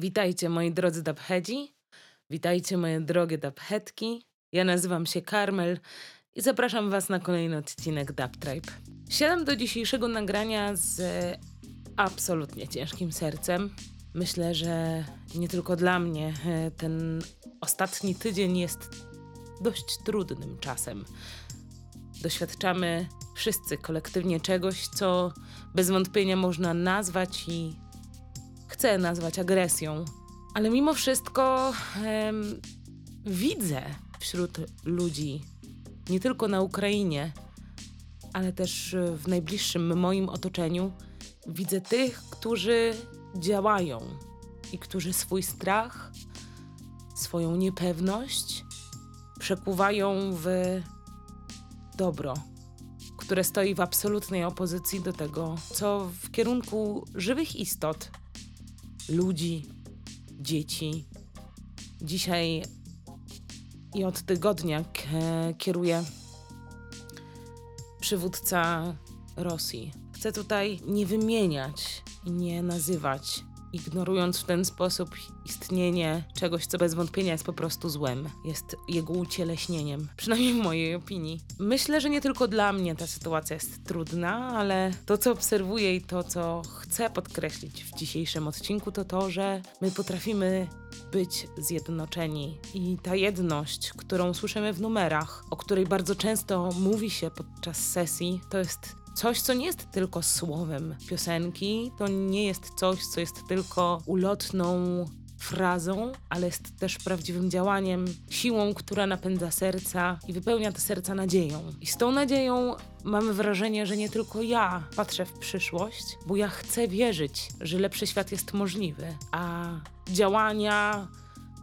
Witajcie moi drodzy dubheadzi, witajcie moje drogie dubheadki. Ja nazywam się Karmel i zapraszam was na kolejny odcinek Dub Tribe. Siadam do dzisiejszego nagrania z e, absolutnie ciężkim sercem. Myślę, że nie tylko dla mnie e, ten ostatni tydzień jest dość trudnym czasem. Doświadczamy wszyscy kolektywnie czegoś, co bez wątpienia można nazwać i chcę nazwać agresją, ale mimo wszystko em, widzę wśród ludzi, nie tylko na Ukrainie, ale też w najbliższym moim otoczeniu, widzę tych, którzy działają i którzy swój strach, swoją niepewność przekuwają w dobro, które stoi w absolutnej opozycji do tego, co w kierunku żywych istot ludzi, dzieci. Dzisiaj i od tygodnia kieruje przywódca Rosji. Chcę tutaj nie wymieniać i nie nazywać, ignorując w ten sposób istnienie czegoś, co bez wątpienia jest po prostu złem. Jest jego ucieleśnieniem, przynajmniej w mojej opinii. Myślę, że nie tylko dla mnie ta sytuacja jest trudna, ale to, co obserwuję i to, co chcę podkreślić w dzisiejszym odcinku, to to, że my potrafimy być zjednoczeni. I ta jedność, którą słyszymy w numerach, o której bardzo często mówi się podczas sesji, to jest coś, co nie jest tylko słowem piosenki, to nie jest coś, co jest tylko ulotną frazą, ale jest też prawdziwym działaniem, siłą, która napędza serca i wypełnia te serca nadzieją. I z tą nadzieją mamy wrażenie, że nie tylko ja patrzę w przyszłość, bo ja chcę wierzyć, że lepszy świat jest możliwy, a działania,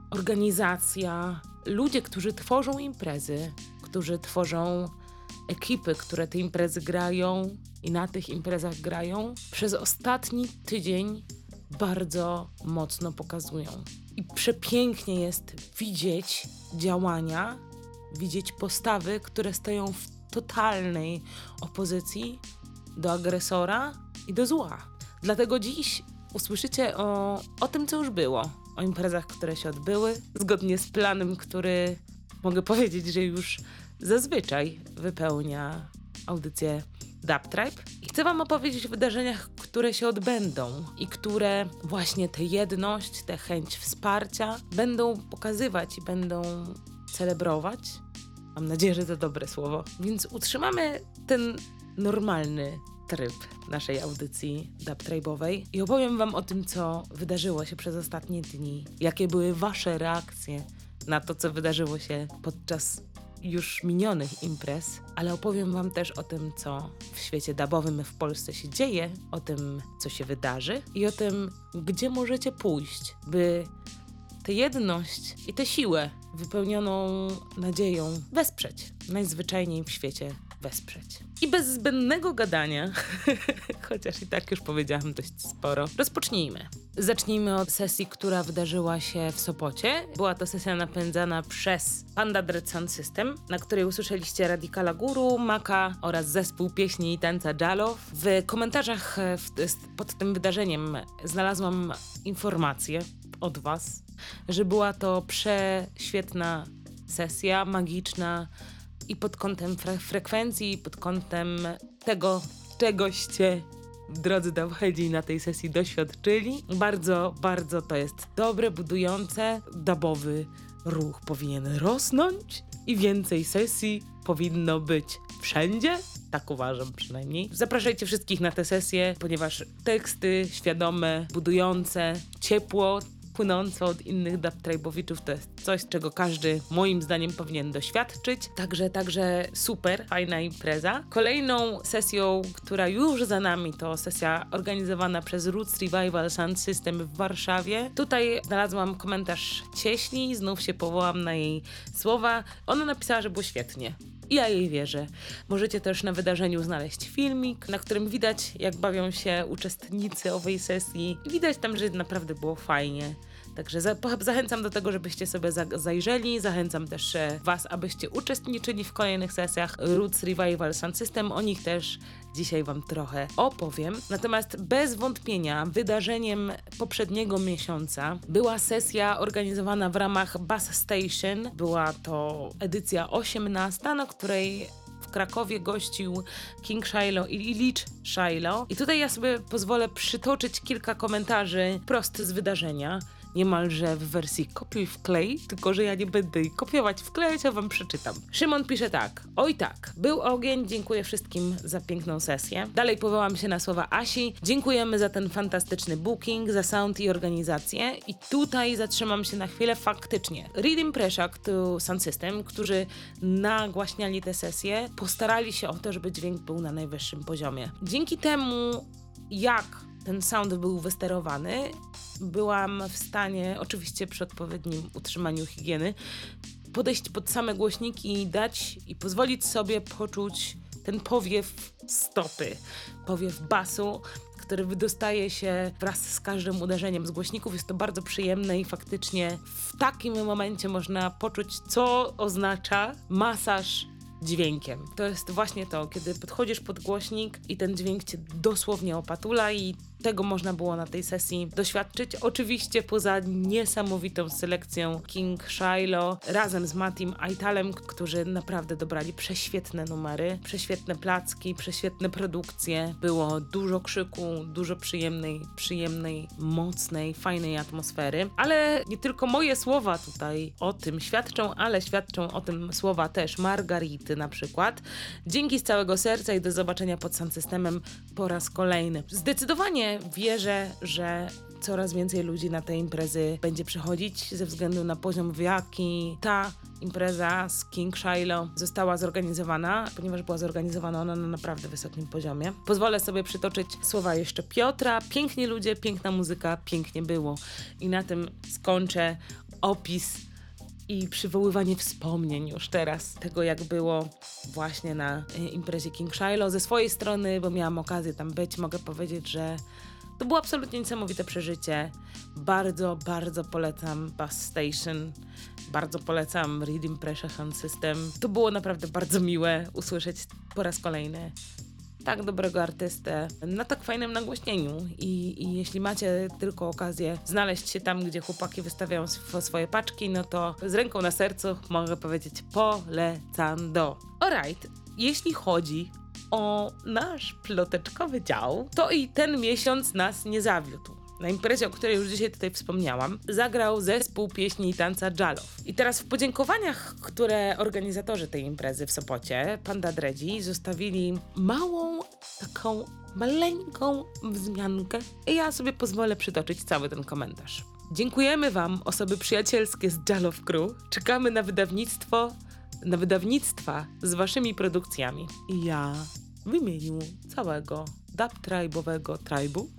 organizacja, ludzie, którzy tworzą imprezy, którzy tworzą ekipy, które te imprezy grają i na tych imprezach grają, przez ostatni tydzień bardzo mocno pokazują. I przepięknie jest widzieć działania, widzieć postawy, które stoją w totalnej opozycji do agresora i do zła. Dlatego dziś usłyszycie o, o tym, co już było, o imprezach, które się odbyły, zgodnie z planem, który mogę powiedzieć, że już zazwyczaj wypełnia audycję Dub Tribe. I chcę Wam opowiedzieć o wydarzeniach, które się odbędą i które właśnie tę jedność, tę chęć wsparcia będą pokazywać i będą celebrować. Mam nadzieję, że to dobre słowo. Więc utrzymamy ten normalny tryb naszej audycji Dub Tribe'owej i opowiem Wam o tym, co wydarzyło się przez ostatnie dni. Jakie były Wasze reakcje na to, co wydarzyło się podczas już minionych imprez, ale opowiem Wam też o tym, co w świecie dubowym w Polsce się dzieje, o tym, co się wydarzy i o tym, gdzie możecie pójść, by tę jedność i tę siłę wypełnioną nadzieją wesprzeć. Najzwyczajniej w świecie wesprzeć. I bez zbędnego gadania, chociaż i tak już powiedziałam dość sporo, rozpocznijmy. Zacznijmy od sesji, która wydarzyła się w Sopocie. Była to sesja napędzana przez Panda Dread Sound System, na której usłyszeliście Radikala Guru, Maka oraz zespół pieśni i tańca Jalo. W komentarzach e, w, pod tym wydarzeniem znalazłam informację od Was, że była to prześwietna sesja, magiczna i pod kątem fre frekwencji, pod kątem tego, czegoście drodzy dawhedzi na tej sesji doświadczyli. Bardzo, bardzo to jest dobre, budujące, dabowy ruch powinien rosnąć i więcej sesji powinno być wszędzie. Tak uważam przynajmniej. Zapraszajcie wszystkich na te sesje, ponieważ teksty świadome, budujące, ciepło, płynące od innych dubtribowiczów to jest coś, czego każdy moim zdaniem powinien doświadczyć. Także, także super, fajna impreza. Kolejną sesją, która już za nami, to sesja organizowana przez Roots Revival Sound System w Warszawie. Tutaj znalazłam komentarz cieśni, znów się powołam na jej słowa. Ona napisała, że było świetnie. I ja jej wierzę. Możecie też na wydarzeniu znaleźć filmik, na którym widać, jak bawią się uczestnicy owej sesji. Widać tam, że naprawdę było fajnie. Także za, zachęcam do tego, żebyście sobie za, zajrzeli. Zachęcam też e, Was, abyście uczestniczyli w kolejnych sesjach Roots Revival Sound System. O nich też dzisiaj Wam trochę opowiem. Natomiast bez wątpienia wydarzeniem poprzedniego miesiąca była sesja organizowana w ramach Bass Station. Była to edycja 18, na której w Krakowie gościł King Shiloh i Lich Shiloh. I tutaj ja sobie pozwolę przytoczyć kilka komentarzy prost z wydarzenia niemalże w wersji kopiuj wklej, tylko że ja nie będę jej kopiować, wklejać, a wam przeczytam. Szymon pisze tak. Oj tak, był ogień, dziękuję wszystkim za piękną sesję. Dalej powołam się na słowa Asi. Dziękujemy za ten fantastyczny booking, za sound i organizację. I tutaj zatrzymam się na chwilę faktycznie. Reading Preszak to Sound System, którzy nagłaśniali tę sesję, postarali się o to, żeby dźwięk był na najwyższym poziomie. Dzięki temu, jak ten sound był wysterowany, byłam w stanie, oczywiście przy odpowiednim utrzymaniu higieny, podejść pod same głośniki i dać i pozwolić sobie poczuć ten powiew stopy, powiew basu, który wydostaje się wraz z każdym uderzeniem z głośników. Jest to bardzo przyjemne i faktycznie w takim momencie można poczuć, co oznacza masaż dźwiękiem. To jest właśnie to, kiedy podchodzisz pod głośnik i ten dźwięk cię dosłownie opatula i tego można było na tej sesji doświadczyć. Oczywiście poza niesamowitą selekcją King Shiloh razem z Matim Aitalem, którzy naprawdę dobrali prześwietne numery, prześwietne placki, prześwietne produkcje. Było dużo krzyku, dużo przyjemnej, przyjemnej, mocnej, fajnej atmosfery. Ale nie tylko moje słowa tutaj o tym świadczą, ale świadczą o tym słowa też Margarity na przykład. Dzięki z całego serca i do zobaczenia pod sam systemem po raz kolejny. Zdecydowanie wierzę, że coraz więcej ludzi na te imprezy będzie przychodzić ze względu na poziom, w jaki ta impreza z King Shiloh została zorganizowana, ponieważ była zorganizowana ona na naprawdę wysokim poziomie. Pozwolę sobie przytoczyć słowa jeszcze Piotra. Pięknie ludzie, piękna muzyka, pięknie było. I na tym skończę opis i przywoływanie wspomnień już teraz tego, jak było właśnie na y, imprezie King Shiloh. Ze swojej strony, bo miałam okazję tam być, mogę powiedzieć, że to było absolutnie niesamowite przeżycie. Bardzo, bardzo polecam Bus Station. Bardzo polecam Reading Pressure Hand System. To było naprawdę bardzo miłe usłyszeć po raz kolejny tak dobrego artystę na tak fajnym nagłośnieniu. I, I, jeśli macie tylko okazję znaleźć się tam, gdzie chłopaki wystawiają sw swoje paczki, no to z ręką na sercu mogę powiedzieć polecam do. Alright, jeśli chodzi o nasz ploteczkowy dział, to i ten miesiąc nas nie zawiódł na imprezie, o której już dzisiaj tutaj wspomniałam, zagrał zespół pieśni i tanca Jalow. I teraz w podziękowaniach, które organizatorzy tej imprezy w Sopocie, Panda Dredzi, zostawili małą, taką maleńką wzmiankę i ja sobie pozwolę przytoczyć cały ten komentarz. Dziękujemy Wam, osoby przyjacielskie z Jalow Crew. Czekamy na wydawnictwo, na wydawnictwa z Waszymi produkcjami. I ja w imieniu całego dub tribe'owego tribu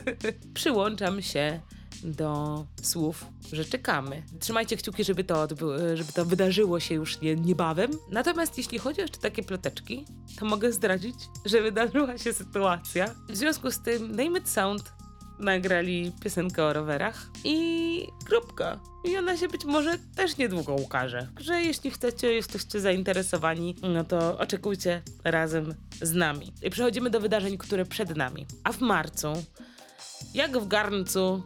przyłączam się do słów, że czekamy. Trzymajcie kciuki, żeby to, żeby to wydarzyło się już nie, niebawem. Natomiast jeśli chodzi o jeszcze takie ploteczki, to mogę zdradzić, że wydarzyła się sytuacja. W związku z tym Name It Sound nagrali piosenkę o rowerach i kropka. I ona się być może też niedługo ukaże. Że jeśli chcecie, jesteście zainteresowani, no to oczekujcie razem z nami. I przechodzimy do wydarzeń, które przed nami. A w marcu, jak w garncu,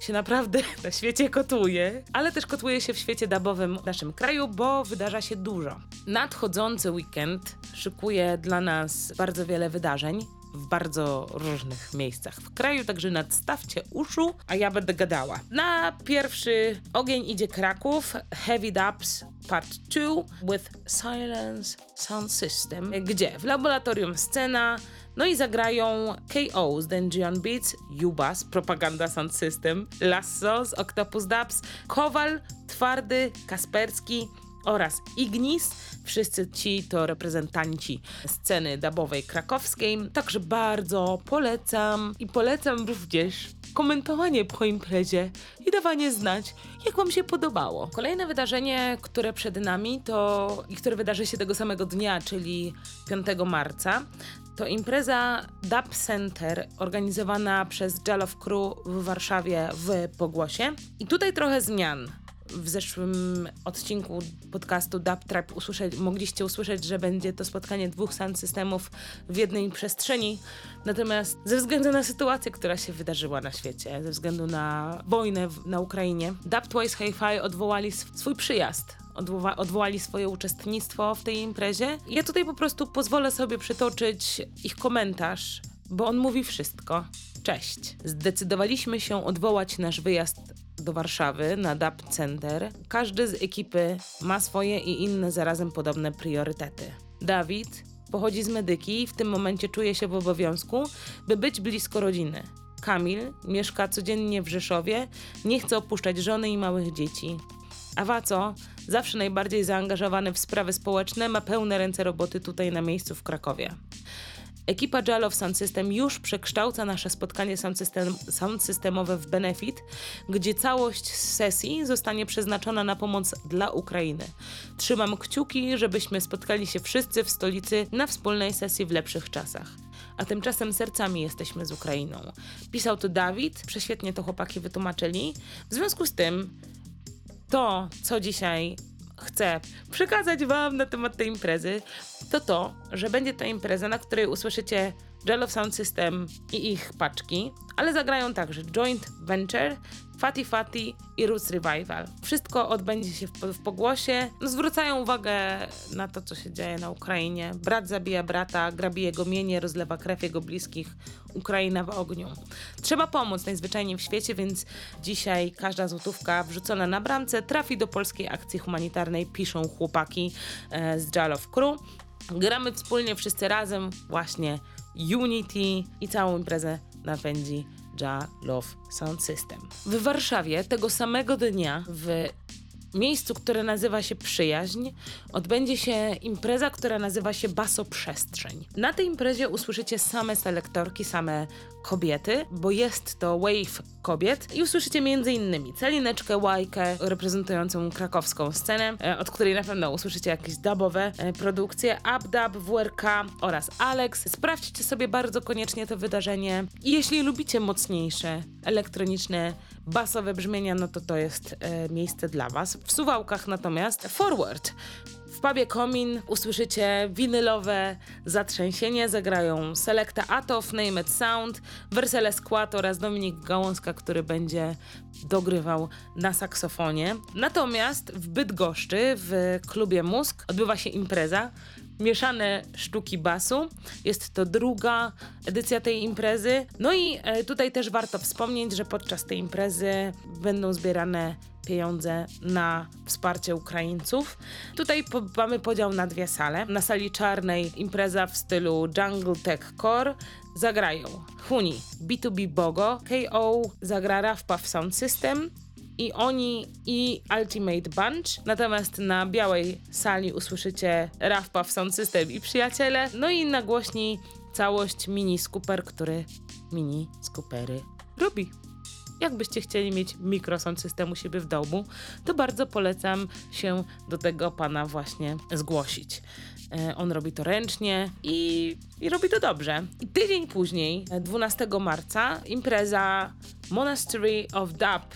się naprawdę na świecie kotuje, ale też kotuje się w świecie dabowym w naszym kraju, bo wydarza się dużo. Nadchodzący weekend szykuje dla nas bardzo wiele wydarzeń w bardzo różnych miejscach w kraju, także nadstawcie uszu, a ja będę gadała. Na pierwszy ogień idzie Kraków, Heavy Dubs Part 2 with Silence Sound System, gdzie w laboratorium scena no i zagrają KO z Dungeon Beats, Ubas, Propaganda Sound System, Lasso z Octopus Dubs, Kowal, Twardy, Kasperski, oraz Ignis. Wszyscy ci to reprezentanci sceny dubowej krakowskiej. Także bardzo polecam i polecam również komentowanie po imprezie i dawanie znać, jak Wam się podobało. Kolejne wydarzenie, które przed nami, to i które wydarzy się tego samego dnia, czyli 5 marca, to impreza Dub Center organizowana przez Jalow Crew w Warszawie w Pogłosie. I tutaj trochę zmian w zeszłym odcinku podcastu Dub Trap usłyszeć, mogliście usłyszeć, że będzie to spotkanie dwóch sound systemów w jednej przestrzeni. Natomiast ze względu na sytuację, która się wydarzyła na świecie, ze względu na wojnę na Ukrainie, Dub Twice Hi-Fi odwołali swój przyjazd odwoła, odwołali swoje uczestnictwo w tej imprezie. Ja tutaj po prostu pozwolę sobie przytoczyć ich komentarz, bo on mówi wszystko. Cześć. Zdecydowaliśmy się odwołać nasz wyjazd do Warszawy na DAP Center. Każdy z ekipy ma swoje i inne zarazem podobne priorytety. Dawid pochodzi z medyki i w tym momencie czuje się w obowiązku, by być blisko rodziny. Kamil mieszka codziennie w Rzeszowie, nie chce opuszczać żony i małych dzieci. A Waco, zawsze najbardziej zaangażowany w sprawy społeczne, ma pełne ręce roboty tutaj na miejscu w Krakowie. Ekipa Jalow Sound System już przekształca nasze spotkanie sound, system, sound systemowe w benefit, gdzie całość sesji zostanie przeznaczona na pomoc dla Ukrainy. Trzymam kciuki, żebyśmy spotkali się wszyscy w stolicy na wspólnej sesji w lepszych czasach. A tymczasem sercami jesteśmy z Ukrainą. Pisał to Dawid, prześwietnie to chłopaki wytłumaczyli. W związku z tym to, co dzisiaj chcę przekazać Wam na temat tej imprezy, to to, że będzie to impreza, na której usłyszycie Of Sound System i ich paczki, ale zagrają także Joint Venture, Fatty Fatty i Roots Revival. Wszystko odbędzie się w, w pogłosie. No, zwracają uwagę na to, co się dzieje na Ukrainie. Brat zabija brata, grabi jego mienie, rozlewa krew jego bliskich. Ukraina w ogniu. Trzeba pomóc najzwyczajniej w świecie, więc dzisiaj każda złotówka wrzucona na bramce trafi do polskiej akcji humanitarnej, piszą chłopaki e, z Jalow Crew. Gramy wspólnie wszyscy razem, właśnie Unity i całą imprezę napędzi Ja Love Sound System. W Warszawie tego samego dnia w miejscu, które nazywa się Przyjaźń, odbędzie się impreza, która nazywa się Baso Przestrzeń. Na tej imprezie usłyszycie same selektorki, same kobiety, bo jest to wave kobiet i usłyszycie m.in. Celineczkę Łajkę reprezentującą krakowską scenę, e, od której na pewno usłyszycie jakieś dubowe e, produkcje, UpDub, WRK oraz Alex. Sprawdźcie sobie bardzo koniecznie to wydarzenie i jeśli lubicie mocniejsze elektroniczne basowe brzmienia, no to to jest e, miejsce dla Was. W Suwałkach natomiast Forward. W pubie Komin usłyszycie winylowe zatrzęsienie, zagrają Selecta Atof, Name It Sound, Wersele Skład oraz Dominik Gałązka, który będzie dogrywał na saksofonie. Natomiast w Bydgoszczy, w klubie Mózg, odbywa się impreza, mieszane sztuki basu. Jest to druga edycja tej imprezy. No i e, tutaj też warto wspomnieć, że podczas tej imprezy będą zbierane pieniądze na wsparcie Ukraińców. Tutaj po mamy podział na dwie sale. Na sali czarnej impreza w stylu Jungle Tech Core zagrają Huni, B2B Bogo, KO zagra Rafpa w Sound System, i oni i Ultimate Bunch. Natomiast na białej sali usłyszycie Rafpa w Sound System i przyjaciele. No i nagłośni całość mini scooper, który mini scoopery robi. Jakbyście chcieli mieć mikrosound system u siebie w domu, to bardzo polecam się do tego pana właśnie zgłosić. E, on robi to ręcznie i, i robi to dobrze. I tydzień później, 12 marca, impreza Monastery of Dub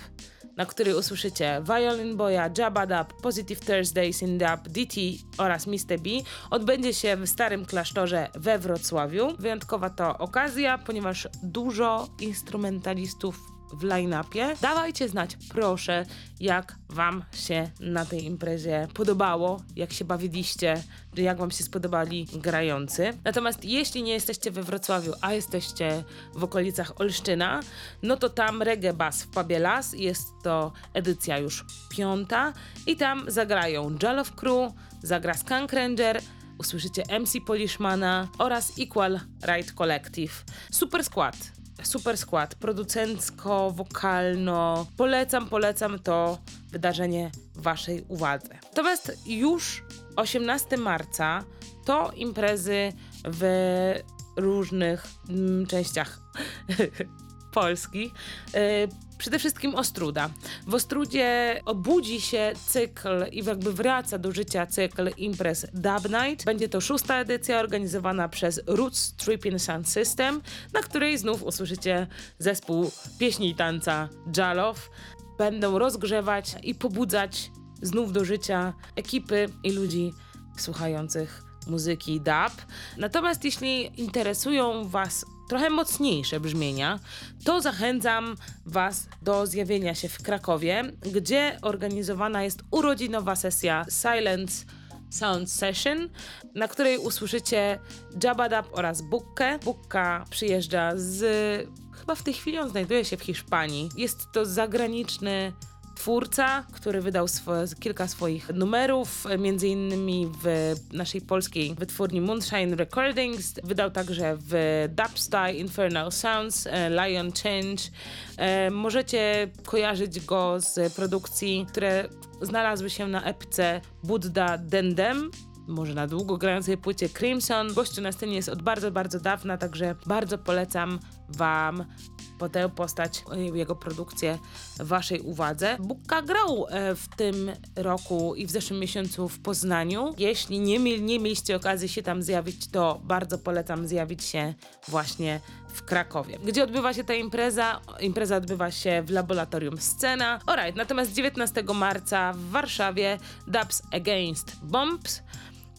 na której usłyszycie Violin Boya, Jabba Dub, Positive Thursdays in Dub, DT oraz Mr. B, odbędzie się w Starym Klasztorze we Wrocławiu. Wyjątkowa to okazja, ponieważ dużo instrumentalistów w line-upie. Dawajcie znać, proszę, jak Wam się na tej imprezie podobało, jak się bawiliście, jak Wam się spodobali grający. Natomiast jeśli nie jesteście we Wrocławiu, a jesteście w okolicach Olsztyna, no to tam Reggae Bass w Pubie Las, jest to edycja już piąta i tam zagrają Jollof Crew, zagra Skunk Ranger, usłyszycie MC Polishmana oraz Equal Right Collective. Super skład super skład, producencko, wokalno. Polecam, polecam to wydarzenie waszej uwadze. Natomiast już 18 marca to imprezy w różnych mm, częściach polskich. E, Przede wszystkim Ostruda. W Ostrudzie obudzi się cykl i jakby wraca do życia cykl imprez Dub Night. Będzie to szósta edycja organizowana przez Roots Tripping Sound System, na której znów usłyszycie zespół pieśni i tanca Jalow. Będą rozgrzewać i pobudzać znów do życia ekipy i ludzi słuchających muzyki dub. Natomiast jeśli interesują Was trochę mocniejsze brzmienia, to zachęcam Was do zjawienia się w Krakowie, gdzie organizowana jest urodzinowa sesja Silence Sound Session, na której usłyszycie Jabadab oraz Bukkę. Bukka przyjeżdża z... chyba w tej chwili on znajduje się w Hiszpanii. Jest to zagraniczny twórca, który wydał kilka swoich numerów, między innymi w naszej polskiej wytwórni Moonshine Recordings. Wydał także w Dubstyle, Infernal Sounds, e, Lion Change. E, możecie kojarzyć go z produkcji, które znalazły się na epce Buddha Dendem może na długo grającej płycie Crimson. Gościu na scenie jest od bardzo, bardzo dawna, także bardzo polecam Wam tę postać, jego produkcję waszej uwadze. Bukka grał e, w tym roku i w zeszłym miesiącu w Poznaniu. Jeśli nie, nie mieliście okazji się tam zjawić, to bardzo polecam zjawić się właśnie w Krakowie. Gdzie odbywa się ta impreza? Impreza odbywa się w laboratorium Scena. Alright, natomiast 19 marca w Warszawie Dubs Against Bombs.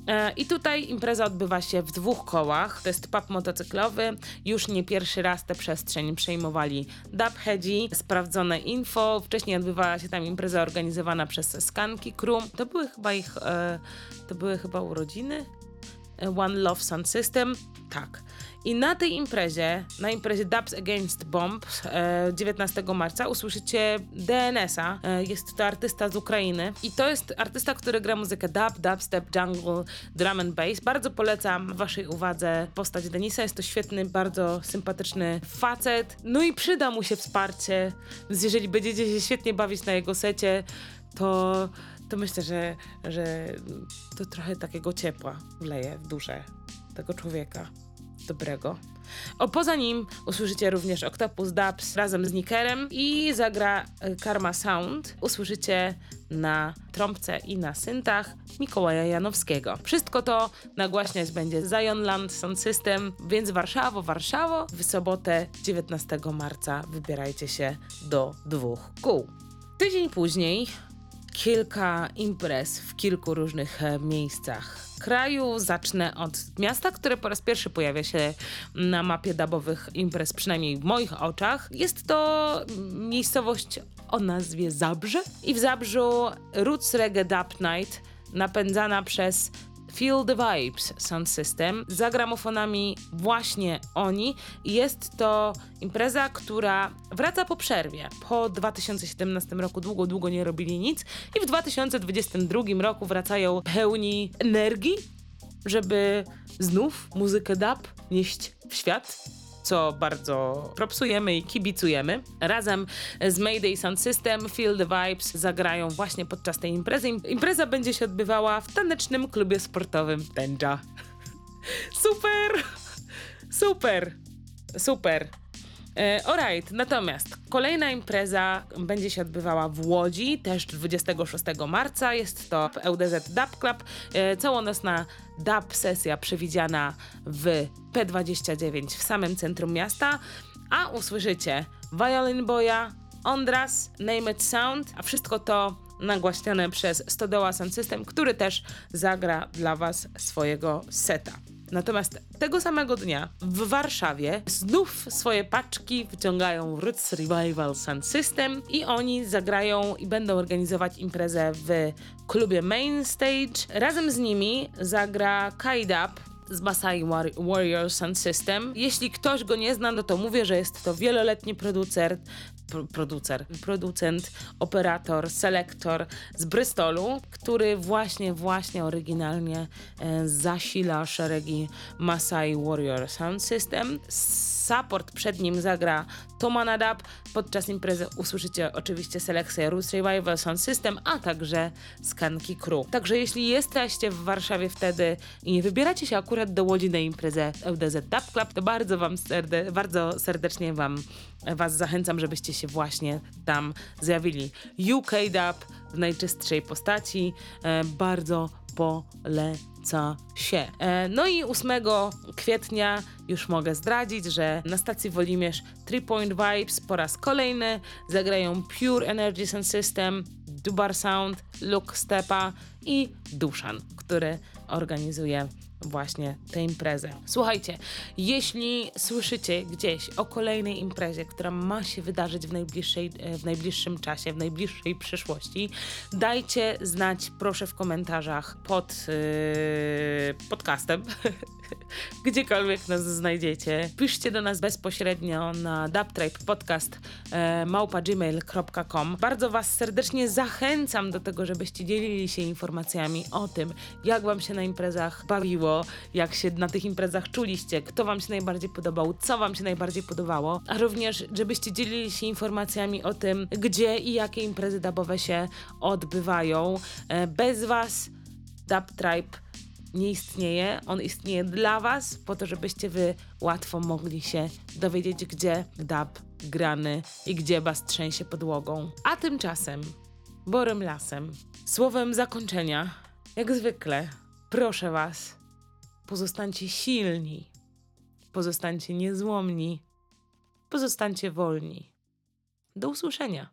E, I tutaj impreza odbywa się w dwóch kołach. To jest pub motocyklowy. Już nie pierwszy raz tę przestrzeń przejmowali Dubheadzi. Sprawdzone info. Wcześniej odbywała się tam impreza organizowana przez Skanki Crew. To były chyba ich, e, to były chyba urodziny. E, One Love Sound System. Tak. I na tej imprezie, na imprezie Dubs Against Bombs e, 19 marca usłyszycie DNS-a. E, jest to artysta z Ukrainy i to jest artysta, który gra muzykę dub, dubstep, jungle, drum and bass. Bardzo polecam waszej uwadze postać Denisa. Jest to świetny, bardzo sympatyczny facet. No i przyda mu się wsparcie, więc jeżeli będziecie się świetnie bawić na jego secie, to to myślę, że, że to trochę takiego ciepła wleje w duszę tego człowieka dobrego. O, poza nim usłyszycie również Octopus Dubs razem z Nickerem i zagra e, Karma Sound. Usłyszycie na trąbce i na syntach Mikołaja Janowskiego. Wszystko to nagłaśniać będzie Zionland Sound System, więc Warszawo, Warszawo w sobotę 19 marca wybierajcie się do dwóch kół. Tydzień później kilka imprez w kilku różnych e, miejscach kraju. Zacznę od miasta, które po raz pierwszy pojawia się na mapie dabowych imprez, przynajmniej w moich oczach. Jest to miejscowość o nazwie Zabrze i w Zabrzu Roots Reggae Dub Night napędzana przez Feel the Vibes Sound System. Za gramofonami właśnie oni. Jest to impreza, która wraca po przerwie. Po 2017 roku długo, długo nie robili nic i w 2022 roku wracają pełni energii, żeby znów muzykę dub nieść w świat co bardzo propsujemy i kibicujemy. Razem z Mayday Sound System Feel the Vibes zagrają właśnie podczas tej imprezy. Impreza będzie się odbywała w tanecznym klubie sportowym Tenja. Super! Super! Super! E, alright, natomiast kolejna impreza będzie się odbywała w Łodzi, też 26 marca. Jest to LDZ Dub Club. E, całonocna dub sesja przewidziana w P29 w samym centrum miasta. A usłyszycie Violin Boya, Ondras, Name It Sound, a wszystko to nagłaśniane przez Stodoła Sound System, który też zagra dla Was swojego seta. Natomiast tego samego dnia w Warszawie znów swoje paczki wyciągają Roots Revival Sound System i oni zagrają i będą organizować imprezę w klubie Main Stage. Razem z nimi zagra Kaidap, z Masai Warrior Sound System. Jeśli ktoś go nie zna, no to mówię, że jest to wieloletni producent, producer, producent, operator, selektor z Bristolu, który właśnie, właśnie oryginalnie e, zasila szeregi Masai Warrior Sound System. Support przed nim zagra Tomana Dub. Podczas imprezy usłyszycie oczywiście selekcję Roots Revival Sound System, a także Skanki Crew. Także jeśli jesteście w Warszawie wtedy i nie wybieracie się akurat do Łodzi na imprezę LDZ Dub Club, to bardzo wam serde- bardzo serdecznie wam was zachęcam, żebyście się właśnie tam zjawili. UK Dub w najczystszej postaci. E, bardzo poleca się. E, no i 8 kwietnia już mogę zdradzić, że na stacji Wolimierz 3 Point Vibes po raz kolejny zagrają Pure Energy Sound System, Dubar Sound, Luke Stepa i Duszan, który organizuje właśnie tę imprezę. Słuchajcie, jeśli słyszycie gdzieś o kolejnej imprezie, która ma się wydarzyć w, najbliższej, e, w najbliższym czasie, w najbliższej przyszłości, dajcie znać proszę w komentarzach pod yy, podcastem. Gdziekolwiek nas znajdziecie. Piszcie do nas bezpośrednio na dubtribe podcast e. Bardzo Was serdecznie zachęcam do tego, żebyście dzielili się informacjami o tym, jak Wam się na imprezach bawiło, jak się na tych imprezach czuliście, kto Wam się najbardziej podobał, co Wam się najbardziej podobało, a również, żebyście dzielili się informacjami o tym, gdzie i jakie imprezy dubowe się odbywają. E, bez Was Dub Tribe nie istnieje. On istnieje dla Was, po to, żebyście Wy łatwo mogli się dowiedzieć, gdzie dub grany i gdzie bas trzęsie podłogą. A tymczasem, borym lasem, słowem zakończenia, jak zwykle, proszę Was, pozostańcie silni, pozostańcie niezłomni, pozostańcie wolni. Do usłyszenia.